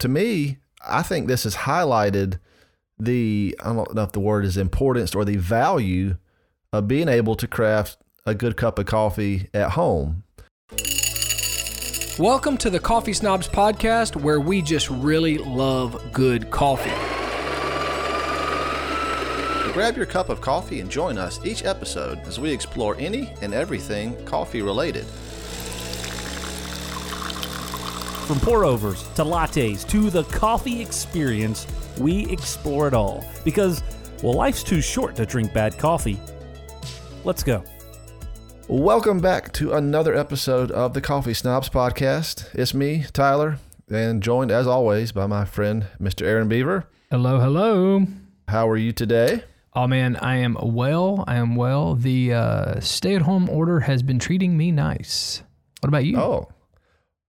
to me, I think this has highlighted the I don't know if the word is importance or the value of being able to craft a good cup of coffee at home. Welcome to the Coffee Snobs podcast, where we just really love good coffee. Grab your cup of coffee and join us each episode as we explore any and everything coffee related. From pour overs to lattes to the coffee experience, we explore it all. Because, well, life's too short to drink bad coffee. Let's go. Welcome back to another episode of the Coffee Snobs podcast. It's me, Tyler, and joined as always by my friend, Mr. Aaron Beaver. Hello, hello. How are you today? Oh man, I am well. I am well. The uh, stay-at-home order has been treating me nice. What about you? Oh,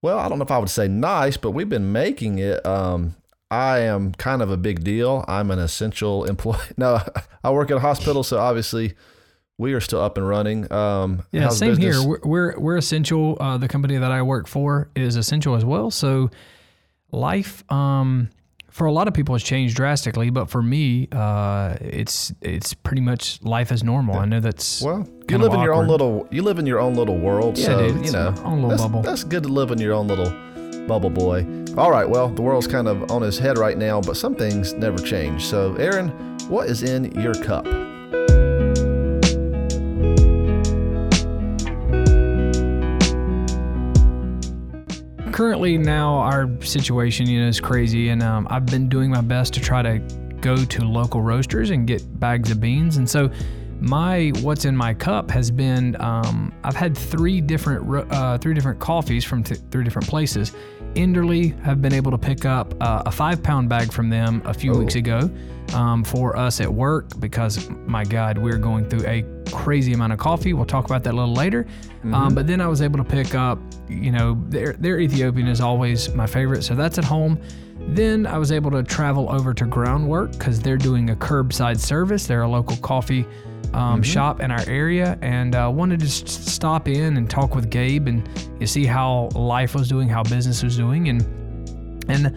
well, I don't know if I would say nice, but we've been making it. Um, I am kind of a big deal. I'm an essential employee. No, I work at a hospital, so obviously we are still up and running. Um, yeah, same business? here. We're we're, we're essential. Uh, the company that I work for is essential as well. So life um, for a lot of people it's changed drastically, but for me, uh, it's it's pretty much life as normal. I know that's Well, you live in your own little you live in your own little world. Yeah, so dude, you know, own little that's, bubble. That's good to live in your own little bubble, boy. All right, well, the world's kind of on his head right now, but some things never change. So, Aaron, what is in your cup? Currently now our situation you know is crazy and um, i've been doing my best to try to go to local roasters and get bags of beans and so my what's in my cup has been um, i've had three different uh, three different coffees from th- three different places Enderly have been able to pick up uh, a five pound bag from them a few weeks ago um, for us at work because my god we're going through a crazy amount of coffee. We'll talk about that a little later. Um, but then i was able to pick up you know their, their ethiopian is always my favorite so that's at home. Then i was able to travel over to groundwork because they're doing a curbside service. They're a local coffee um, shop in our area and uh, wanted to stop in and talk with gabe and you see how life was doing how business was doing and and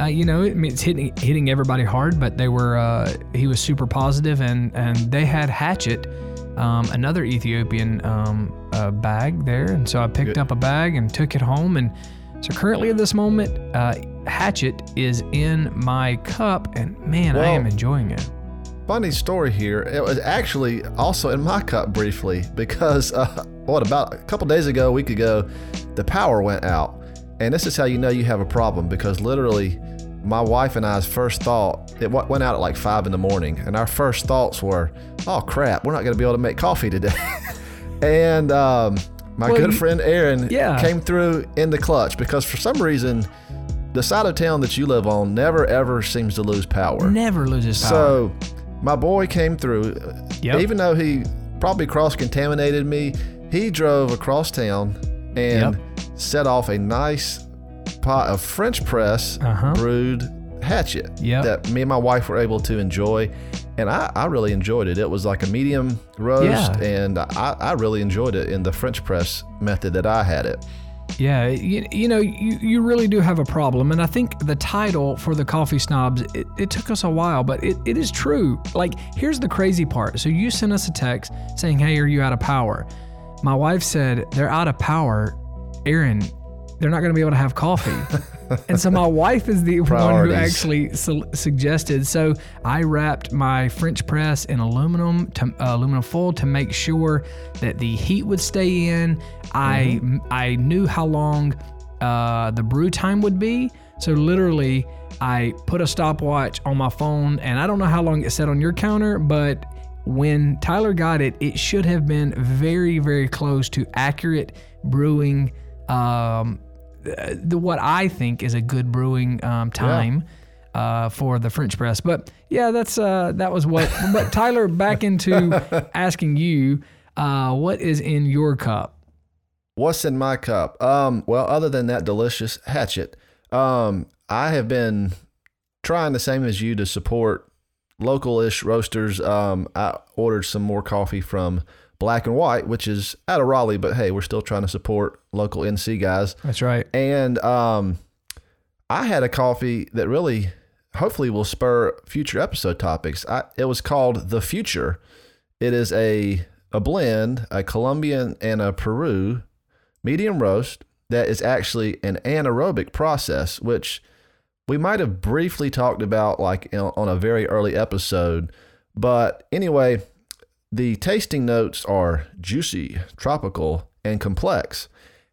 uh, you know, I mean, it's hitting hitting everybody hard, but they were uh, he was super positive, and and they had Hatchet, um, another Ethiopian um, uh, bag there, and so I picked Good. up a bag and took it home, and so currently at this moment, uh, Hatchet is in my cup, and man, I am enjoying it. Funny story here. It was actually also in my cup briefly because uh, what about a couple days ago, a week ago, the power went out, and this is how you know you have a problem because literally, my wife and I's first thought it went out at like five in the morning, and our first thoughts were, "Oh crap, we're not going to be able to make coffee today," and um, my Well, good you- friend Aaron Yeah. came through in the clutch because for some reason. The side of town that you live on never ever seems to lose power. Never loses power. So, my boy came through. Yep. Even though he probably cross contaminated me, he drove across town and set off a nice pot of French press Uh-huh. brewed hatchet Yep. that me and my wife were able to enjoy. And I, I really enjoyed it. It was like a medium roast, Yeah. and I, I really enjoyed it in the French press method that I had it. Yeah, you, you know, you, you really do have a problem. And I think the title for the Coffee Snobs, it, it took us a while, but it, it is true. Like, here's the crazy part. So you sent us a text saying, Hey, are you out of power? My wife said, They're out of power. Aaron, they're not going to be able to have coffee. and so my wife is the one who actually su- suggested. So I wrapped my French press in aluminum to, uh, aluminum foil to make sure that the heat would stay in. I I knew how long uh, the brew time would be. So literally, I put a stopwatch on my phone, and I don't know how long it sat on your counter, but when Tyler got it, it should have been very, very close to accurate brewing. Um, the, what I think is a good brewing um, time uh, for the French press. But yeah, that's uh, that was what. but Tyler, back into asking you, uh, what is in your cup? What's in my cup? Um, well, other than that delicious hatchet, um, I have been trying the same as you to support local-ish roasters. Um, I ordered some more coffee from Black and White, which is out of Raleigh, but hey, we're still trying to support local NC guys. That's right. And um, I had a coffee that really, hopefully, will spur future episode topics. I, it was called The Future. It is a a blend, a Colombian and a Peru medium roast that is actually an anaerobic process, which we might have briefly talked about like on a very early episode. But anyway, the tasting notes are juicy, tropical, and complex.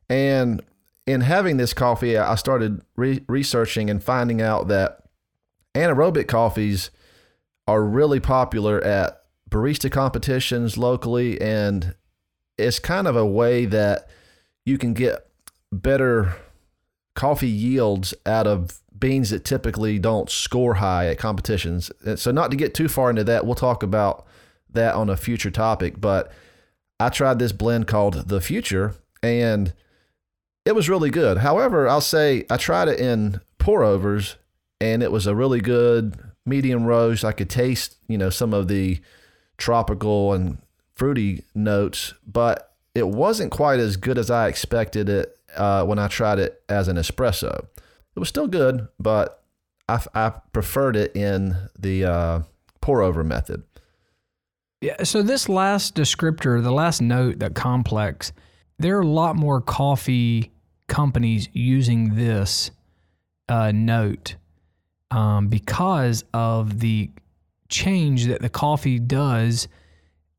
And in having this coffee, I started re- researching and finding out that anaerobic coffees are really popular at barista competitions locally, and it's kind of a way that you can get better coffee yields out of beans that typically don't score high at competitions. So, not to get too far into that, we'll talk about that on a future topic. But I tried this blend called The Future, and it was really good. However, I'll say I tried it in pour overs, and it was a really good medium roast. I could taste, you know, some of the tropical and fruity notes, but it wasn't quite as good as I expected it uh, when I tried it as an espresso. It was still good, but I, I preferred it in the uh, pour over method. Yeah. So this last descriptor, the last note, that complex, there are a lot more coffee companies using this uh, note um, because of the change that the coffee does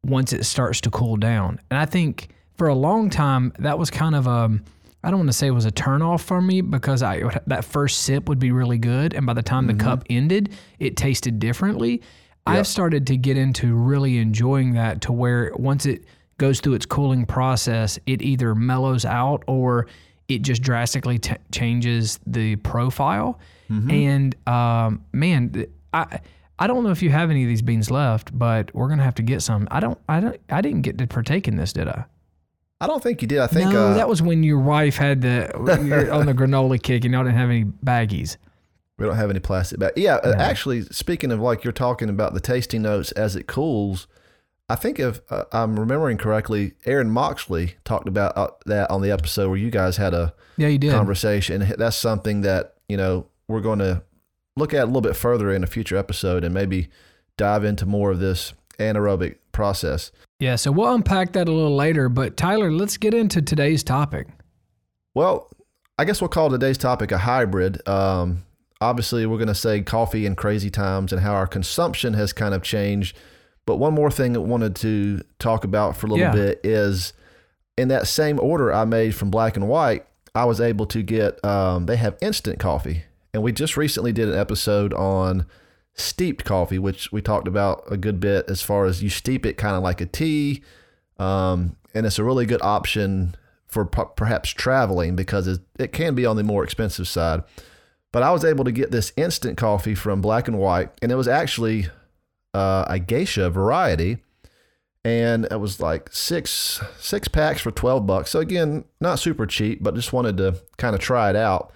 once it starts to cool down. And I think for a long time that was kind of a I don't want to say it was a turnoff for me because I that first sip would be really good, and by the time mm-hmm. the cup ended, it tasted differently. Yep. I've started to get into really enjoying that to where once it goes through its cooling process, it either mellows out or it just drastically t- changes the profile. Mm-hmm. And um, man, I I don't know if you have any of these beans left, but we're gonna have to get some. I don't. I don't. I didn't get to partake in this, did I? I don't think you did. I think no, uh, that was when your wife had the on the granola kick, and y'all didn't have any baggies. We don't have any plastic bag. Yeah, uh, actually, speaking of like you're talking about the tasting notes as it cools, I think if uh, I'm remembering correctly, Aaron Moxley talked about uh, that on the episode where you guys had a yeah you did conversation. That's something that you know we're going to look at a little bit further in a future episode and maybe dive into more of this anaerobic process. Yeah, so we'll unpack that a little later. But Tyler, let's get into today's topic. Well, I guess we'll call today's topic a hybrid. Um, obviously, we're going to say coffee in crazy times and how our consumption has kind of changed. But one more thing I wanted to talk about for a little yeah. bit is in that same order I made from black and white, I was able to get, um, they have instant coffee. And we just recently did an episode on steeped coffee, which we talked about a good bit as far as you steep it kind of like a tea. Um, and it's a really good option for p- perhaps traveling because it, it can be on the more expensive side. But I was able to get this instant coffee from Black and White, and it was actually uh, a geisha variety. And it was like six six packs for twelve bucks. So again, not super cheap, but just wanted to kind of try it out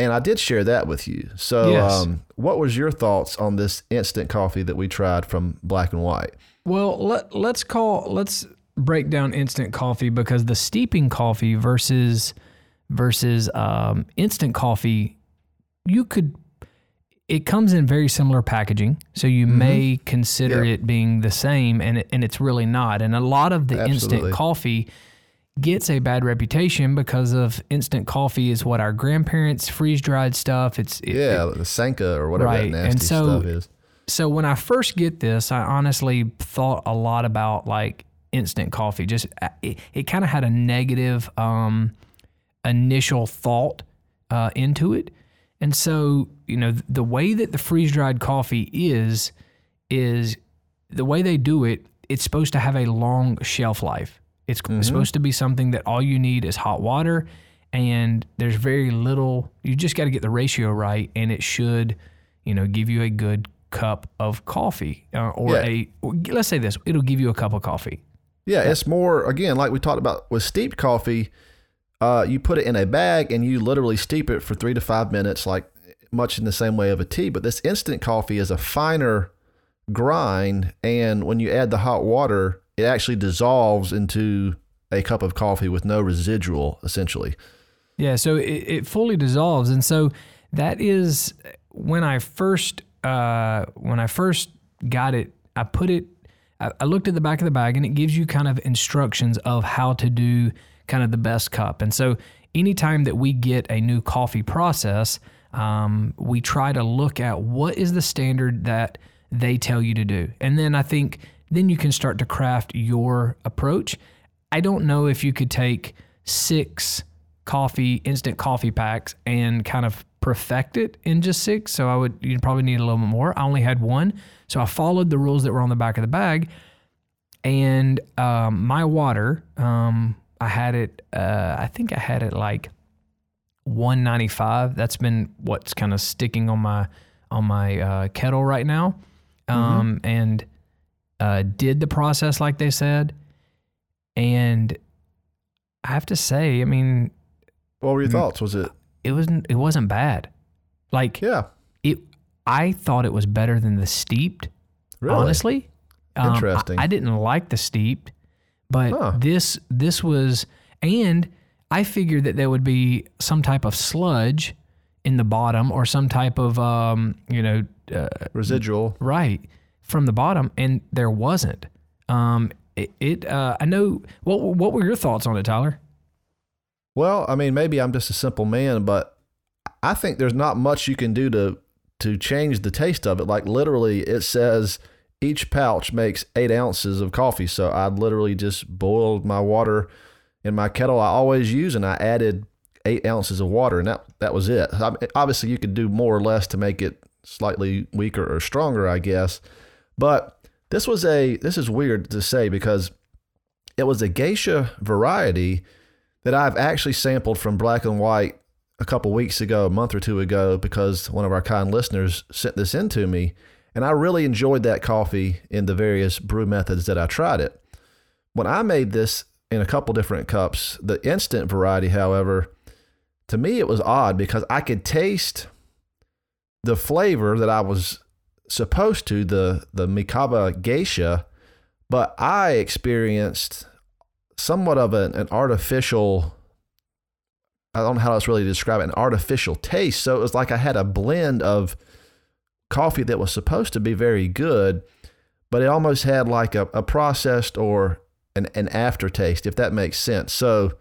and I did share that with you. So, yes. um, what was your thoughts on this instant coffee that we tried from Black and White? Well, let let's call let's break down instant coffee because the steeping coffee versus versus um, instant coffee, you could it comes in very similar packaging, so you mm-hmm. may consider it being the same, and it, and it's really not. And a lot of the Absolutely. instant coffee gets a bad reputation because of instant coffee is what our grandparents freeze dried stuff. It's it, yeah, it, the Sanka or whatever right. that nasty and so, stuff is. So when I first get this, I honestly thought a lot about like instant coffee. Just uh, it, it kind of had a negative um, initial thought uh, into it, and so you know the way that the freeze dried coffee is is the way they do it. It's supposed to have a long shelf life. It's mm-hmm. supposed to be something that all you need is hot water, and there's very little. You just got to get the ratio right, and it should, you know, give you a good cup of coffee, uh, or yeah. a. Let's say this: it'll give you a cup of coffee. Yeah, it's more again like we talked about with steeped coffee. Uh, you put it in a bag and you literally steep it for three to five minutes, like much in the same way of a tea. But this instant coffee is a finer grind, and when you add the hot water, it actually dissolves into a cup of coffee with no residual, essentially. Yeah, so it, it fully dissolves. And so that is when I first uh, when I first got it. I put it. I, I looked at the back of the bag, and it gives you kind of instructions of how to do kind of the best cup. And so, anytime that we get a new coffee process, um, we try to look at what is the standard that they tell you to do, and then I think then you can start to craft your approach. I don't know if you could take six coffee instant coffee packs and kind of perfect it in just six. So I would you probably need a little bit more. I only had one, so I followed the rules that were on the back of the bag. And um, my water, um, I had it. Uh, I think I had it like 195. That's been what's kind of sticking on my on my uh, kettle right now. Um, And uh, did the process like they said, and I have to say, I mean, What were your thoughts? Was it? it wasn't it wasn't bad. Like Yeah. it, I thought it was better than the steeped. Really? Honestly, Um, I- Interesting. I, didn't like the steeped, but Huh. this this was, and I figured that there would be some type of sludge in the bottom or some type of um, you know uh, Residual. right from the bottom, and there wasn't. Um, it, it uh, I know. What what were your thoughts on it, Tyler? Well, I mean, maybe I'm just a simple man, but I think there's not much you can do to to change the taste of it. Like literally, it says each pouch makes eight ounces of coffee. So I literally just boiled my water in my kettle I always use, and I added eight ounces of water, and that that was it. I obviously, you could do more or less to make it slightly weaker or stronger, I guess. But this was a this is weird to say because it was a geisha variety that I've actually sampled from Black and White a couple weeks ago, a month or two ago, because one of our kind listeners sent this in to me. And I really enjoyed that coffee in the various brew methods that I tried it. When I made this in a couple different cups, the instant variety, however, to me it was odd because I could taste the flavor that I was supposed to, the the Mikaba geisha, but I experienced somewhat of an, an artificial I don't know how else really to describe it, an artificial taste. So it was like I had a blend of coffee that was supposed to be very good, but it almost had like a, a processed or an, an aftertaste, if that makes sense. So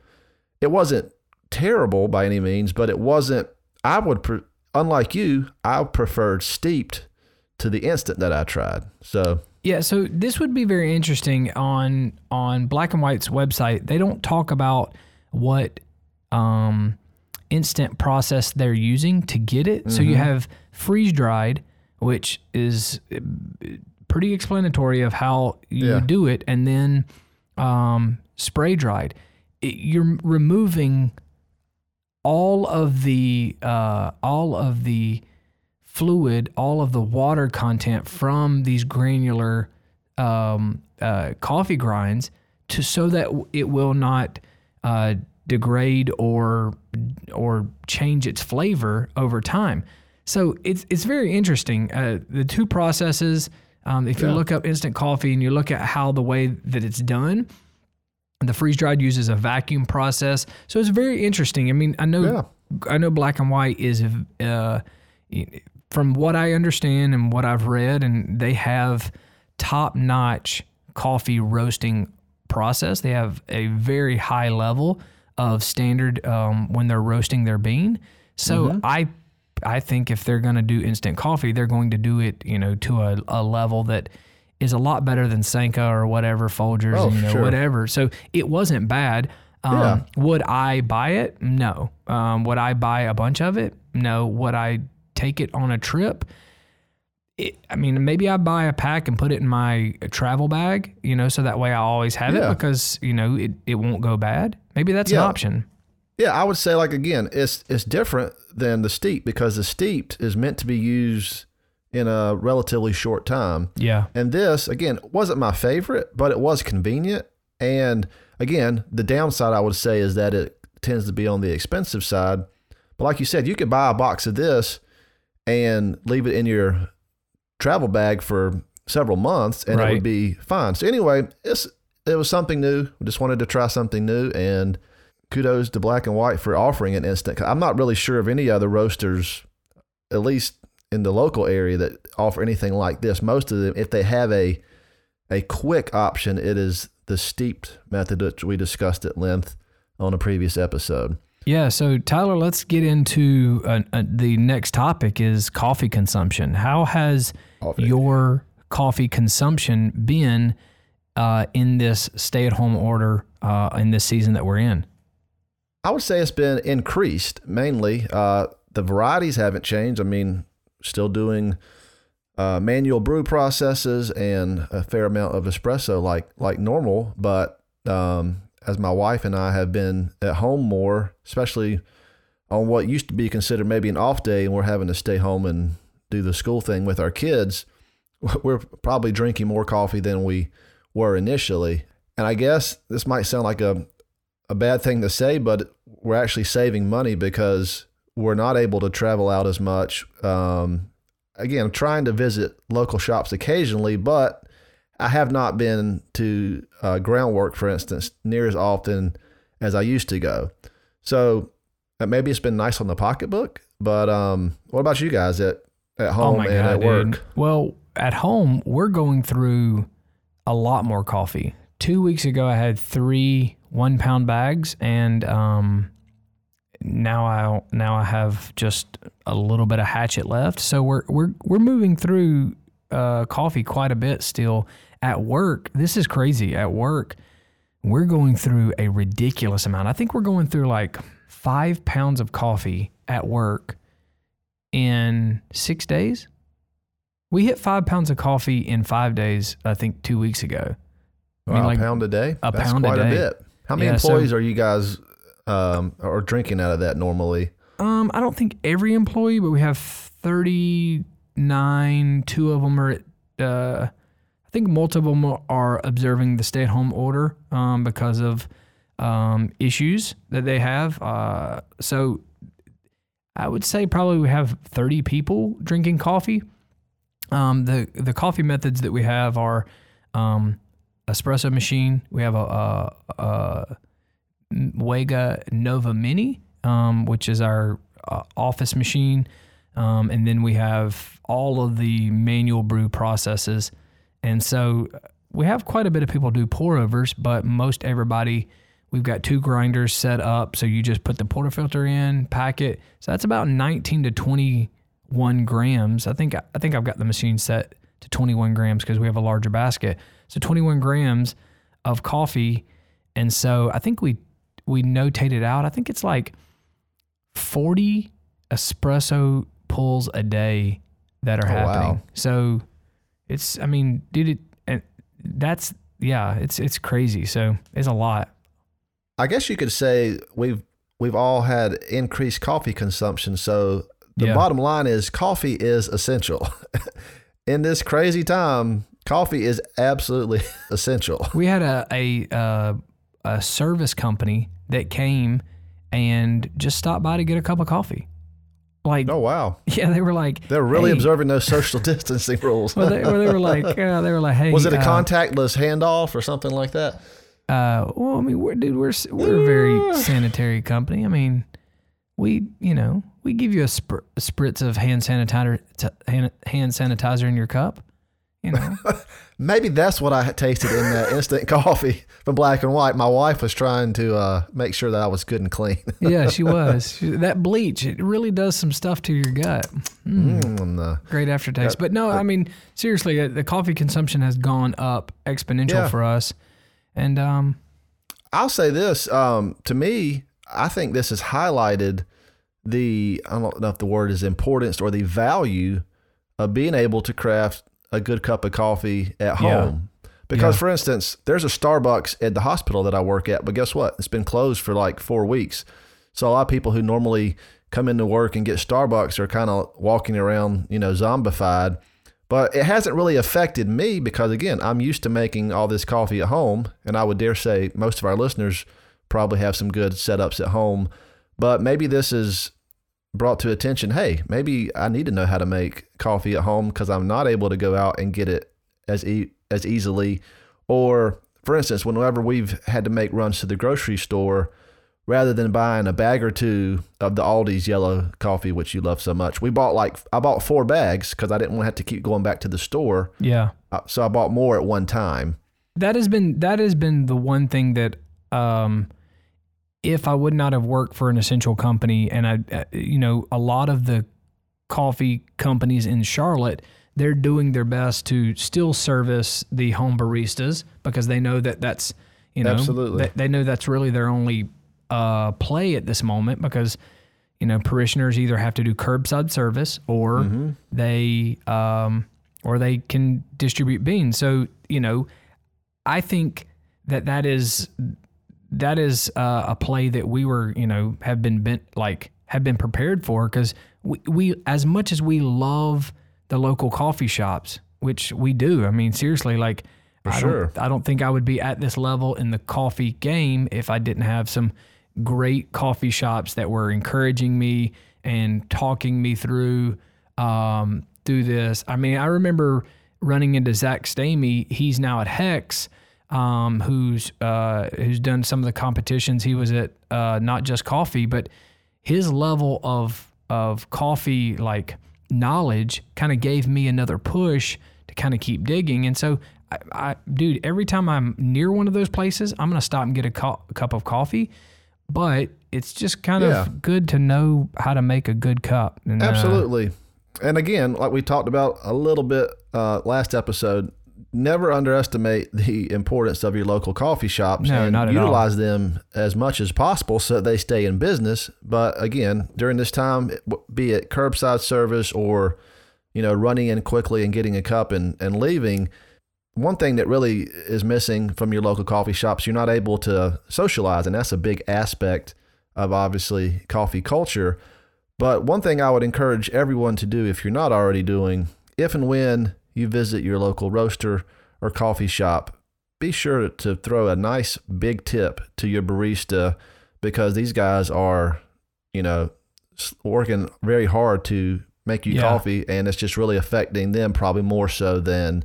it wasn't terrible by any means, but it wasn't, I would, pre- unlike you, I preferred steeped to the instant that I tried. So Yeah, so this would be very interesting on on Black and White's website. They don't talk about what um, instant process they're using to get it. So you have freeze dried, which is uh, pretty explanatory of how you Yeah. do it, and then um, spray dried. It, you're removing all of the uh, all of the fluid, all of the water content from these granular um, uh, coffee grinds, to so that it will not uh, degrade or or change its flavor over time. So it's it's very interesting. Uh, the two processes. Um, if you Yeah. look up instant coffee and you look at how the way that it's done, the freeze dried uses a vacuum process, so it's very interesting. I mean, I know, Yeah. I know, black and white is, uh, from what I understand and what I've read, and they have top notch coffee roasting process. They have a very high level of standard um, when they're roasting their bean. So I, I think if they're going to do instant coffee, they're going to do it, you know, to a, a level that is a lot better than Sanka or whatever Folgers, Oh, you know, sure. whatever. So it wasn't bad. Um, Yeah. Would I buy it? No. Um, would I buy a bunch of it? No. Would I take it on a trip? It, I mean, maybe I buy a pack and put it in my travel bag, you know, so that way I always have Yeah. it because, you know, it, it won't go bad. Maybe that's Yeah. an option. Yeah, I would say like again, it's it's different than the steep because the steeped is meant to be used in a relatively short time. Yeah. And this again wasn't my favorite, but it was convenient. And again, the downside I would say is that it tends to be on the expensive side. But like you said, you could buy a box of this and leave it in your travel bag for several months and it would be fine. So anyway, it's it was something new. We just wanted to try something new and kudos to Black and White for offering an instant. I'm not really sure of any other roasters at least in the local area that offer anything like this. Most of them, if they have a a quick option, it is the steeped method which we discussed at length on a previous episode. Yeah, so Tyler, let's get into uh, uh, the next topic is coffee consumption. How has Coffee. your coffee consumption been uh, in this stay-at-home order uh, in this season that we're in? I would say it's been increased mainly. Uh, the varieties haven't changed. I mean, still doing uh, manual brew processes and a fair amount of espresso like like normal. But um, as my wife and I have been at home more, especially on what used to be considered maybe an off day, and we're having to stay home and do the school thing with our kids, we're probably drinking more coffee than we were initially. And I guess this might sound like a a bad thing to say, but we're actually saving money because we're not able to travel out as much. Um, again, I'm trying to visit local shops occasionally, but I have not been to uh, groundwork, for instance, near as often as I used to go. So uh, maybe it's been nice on the pocketbook, but um, what about you guys at, at home and at work? dude. Well, at home, we're going through a lot more coffee. Two weeks ago, I had three one pound bags, and um, now I now I have just a little bit of hatchet left. So we're we're we're moving through uh, coffee quite a bit still. At work, this is crazy. At work, we're going through a ridiculous amount. I think we're going through like five pounds of coffee at work in six days. We hit five pounds of coffee in five days, I think two weeks ago. I mean, Wow, like a pound a day? a That's pound a quite day. bit. How many Yeah, so- employees are you guys um, are drinking out of that normally? Um, I don't think every employee, but we have 39. Two of them are at, uh, I think multiple of them are observing the stay at home order um, because of um, issues that they have. Uh, so I would say probably we have 30 people drinking coffee. Um, the, the coffee methods that we have are um, espresso machine. We have a, a, a Wega Nova Mini, um, which is our uh, office machine. Um, and then we have all of the manual brew processes. And so uh, we have quite a bit of people do pour overs, but most everybody, we've got two grinders set up. So you just put the portafilter in, pack it. So that's about 19 to 21 grams. I think, I think I've got the machine set to 21 grams because we have a larger basket. So 21 grams of coffee. And so I think we we notated out. I think it's like 40 espresso pulls a day that are Oh, wow. happening. So it's I mean, dude, it and that's yeah, it's it's crazy. So it's a lot. I guess you could say we've we've all had increased coffee consumption. So the Yeah. bottom line is coffee is essential. In this crazy time, coffee is absolutely essential. We had a a uh, a service company that came and just stopped by to get a cup of coffee. Like Oh wow. yeah, they were like They're really hey, observing those social distancing rules. Well, they, well, they were like, uh, they were like, hey, Was it a uh, contactless handoff or something like that? Uh, well, I mean, we're, dude, we're we're a very sanitary company. I mean, we you know we give you a, spr- a spritz of hand sanitizer t- hand, hand sanitizer in your cup. You know, Maybe that's what I tasted in that instant coffee from Black and White. My wife was trying to uh, make sure that I was good and clean. yeah, she was She- that bleach. It really does some stuff to your gut. Mm, uh, Great aftertaste. But no, I mean, seriously, uh, the coffee consumption has gone up exponential Yeah. for us, and um, I'll say this. Um, to me, I think this has highlighted the I don't know if the word is importance or the value of being able to craft a good cup of coffee at Yeah. home. Because, Yeah. for instance, there's a Starbucks at the hospital that I work at, but guess what? It's been closed for like four weeks. So a lot of people who normally come into work and get Starbucks are kind of walking around, you know, zombified. But it hasn't really affected me because, again, I'm used to making all this coffee at home. And I would dare say most of our listeners probably have some good setups at home. But maybe this is brought to attention hey, maybe I need to know how to make coffee at home because I'm not able to go out and get it as, e- as easily. Or, for instance, whenever we've had to make runs to the grocery store, rather than buying a bag or two of the Aldi's yellow coffee, which you love so much. We bought like I bought four bags because I didn't want to have to keep going back to the store. Yeah. Uh, So I bought more at one time. that has been that has been the one thing that um if I would not have worked for an essential company and I uh, you know a lot of the coffee companies in Charlotte they're doing their best to still service the home baristas because they know that that's you know Absolutely. they, they know that's really their only uh play at this moment because you know parishioners either have to do curbside service or they um or they can distribute beans so you know I think that that is that is uh, a play that we were you know have been bent like have been prepared for because we, we as much as we love the local coffee shops which we do I mean seriously like I sure. don't I don't think I would be at this level in the coffee game if I didn't have some great coffee shops that were encouraging me and talking me through um, through this. I mean, I remember running into Zach Stamey. He's now at Hex, um, who's uh, who's done some of the competitions. He was at uh, not just coffee, but his level of of coffee like knowledge kind of gave me another push to kind of keep digging. And so, I, I, dude, every time I'm near one of those places, I'm gonna stop and get a, co- a cup of coffee. But it's just kind Yeah. of good to know how to make a good cup. And, uh, Absolutely. and again, like we talked about a little bit uh, last episode, never underestimate the importance of your local coffee shops No, and not at all. utilize them as much as possible so that they stay in business. But again, during this time, be it curbside service or you know running in quickly and getting a cup and, and leaving, one thing that really is missing from your local coffee shops, you're not able to socialize, and that's a big aspect of obviously coffee culture. But one thing I would encourage everyone to do, if you're not already doing, if and when you visit your local roaster or coffee shop, be sure to throw a nice big tip to your barista because these guys are, you know, working very hard to make you Yeah. coffee, and it's just really affecting them probably more so than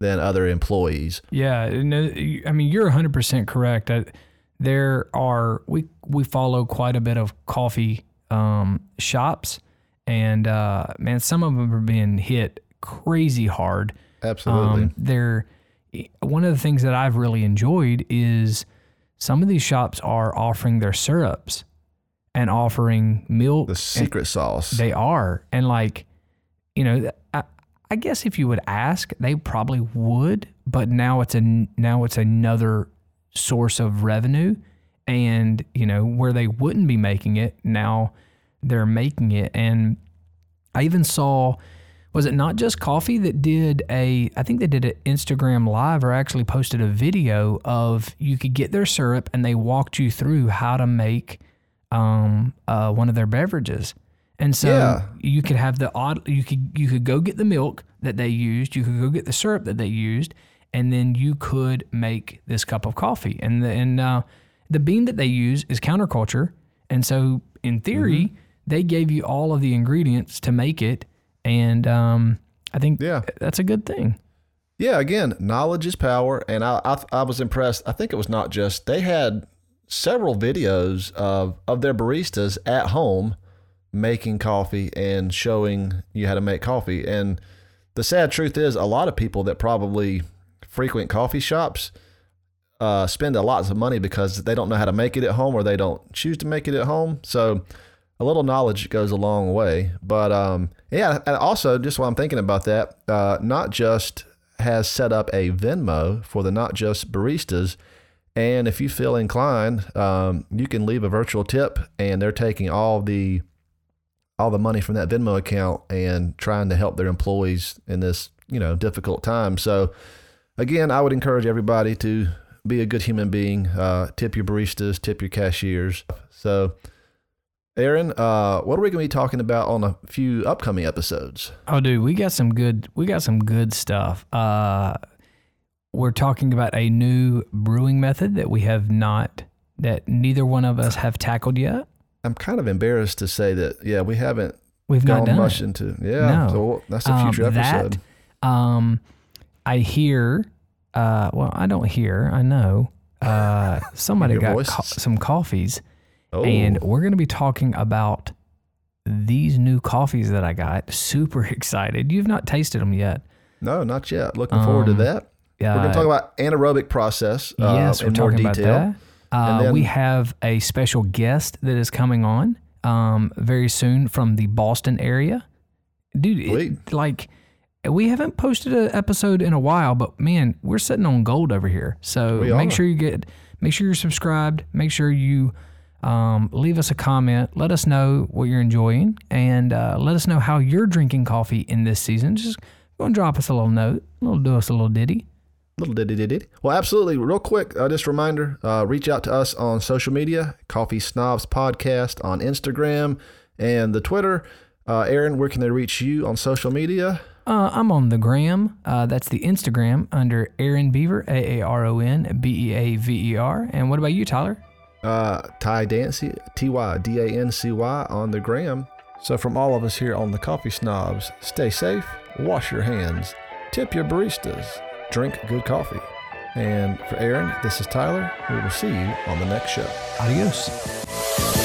than other employees. Yeah, no, I mean you're 100% correct. I, there are we we follow quite a bit of coffee um, shops, and uh, man, some of them are being hit crazy hard. Absolutely. Um, they're one of the things that I've really enjoyed is some of these shops are offering their syrups and offering milk. the secret sauce. they are. And like, you know, I, I guess if you would ask, they probably would, but now it's a now it's another source of revenue and, you know, where they wouldn't be making it, now they're making it and I even saw was it not just coffee that did a I think they did an Instagram live or actually posted a video of you could get their syrup and they walked you through how to make um uh one of their beverages. And so Yeah. you could have the odd you could you could go get the milk that they used, you could go get the syrup that they used, and then you could make this cup of coffee. And the and uh the bean that they use is counterculture. And so in theory, Mm-hmm. they gave you all of the ingredients to make it. And um I think Yeah. that's a good thing. Yeah, again, knowledge is power, and I, I I was impressed. I think it was not just they had several videos of of their baristas at home making coffee and showing you how to make coffee. And the sad truth is, a lot of people that probably frequent coffee shops uh, spend a lot of money because they don't know how to make it at home or they don't choose to make it at home. So a little knowledge goes a long way. But um, yeah, and also just while I'm thinking about that, uh, Not Just has set up a Venmo for the Not Just baristas. And if you feel inclined, um, you can leave a virtual tip, and they're taking all the all the money from that Venmo account and trying to help their employees in this you know difficult time. So again, I would encourage everybody to be a good human being. Uh, tip your baristas, tip your cashiers. So, Aaron, uh, what are we going to be talking about on a few upcoming episodes? Oh, dude, we got some good. We got some good stuff. Uh, we're talking about a new brewing method that we have not, that neither one of us have tackled yet. I'm kind of embarrassed to say that. Yeah, we haven't We've not gone done much it. into. Yeah, No. so that's a Um, future episode. That, um, I hear. Uh, well, I don't hear. I know. uh, somebody got co- some coffees, Oh, and we're going to be talking about these new coffees that I got. Super excited. You've not tasted them yet. no, not yet. Looking forward to that. that. We're going to talk about anaerobic process uh, yes, we're more talking detail. about that. Uh, then- we have a special guest that is coming on um, very soon from the Boston area. Dude, it- like we haven't posted an episode in a while, but man, we're sitting on gold over here. So We make are. sure you get, make sure you're subscribed. Make sure you um, leave us a comment. Let us know what you're enjoying, and uh, let us know how you're drinking coffee in this season. Just go and drop us a little note, a little do us a little ditty. Little diddy. diddy. Well, absolutely. Real quick, uh, just a reminder uh, reach out to us on social media Coffee Snobs Podcast on Instagram and the Twitter. Uh, Aaron, where can they reach you on social media? Uh, I'm on the gram. Uh, that's the Instagram under Aaron Beaver, A A R O N B E A V E R. And what about you, Tyler? Uh, Ty Dancy, T Y D A N C Y on the gram. So, from all of us here on the Coffee Snobs, stay safe, wash your hands, tip your baristas, drink good coffee. And for Aaron, this is Tyler. We will see you on the next show. Adios.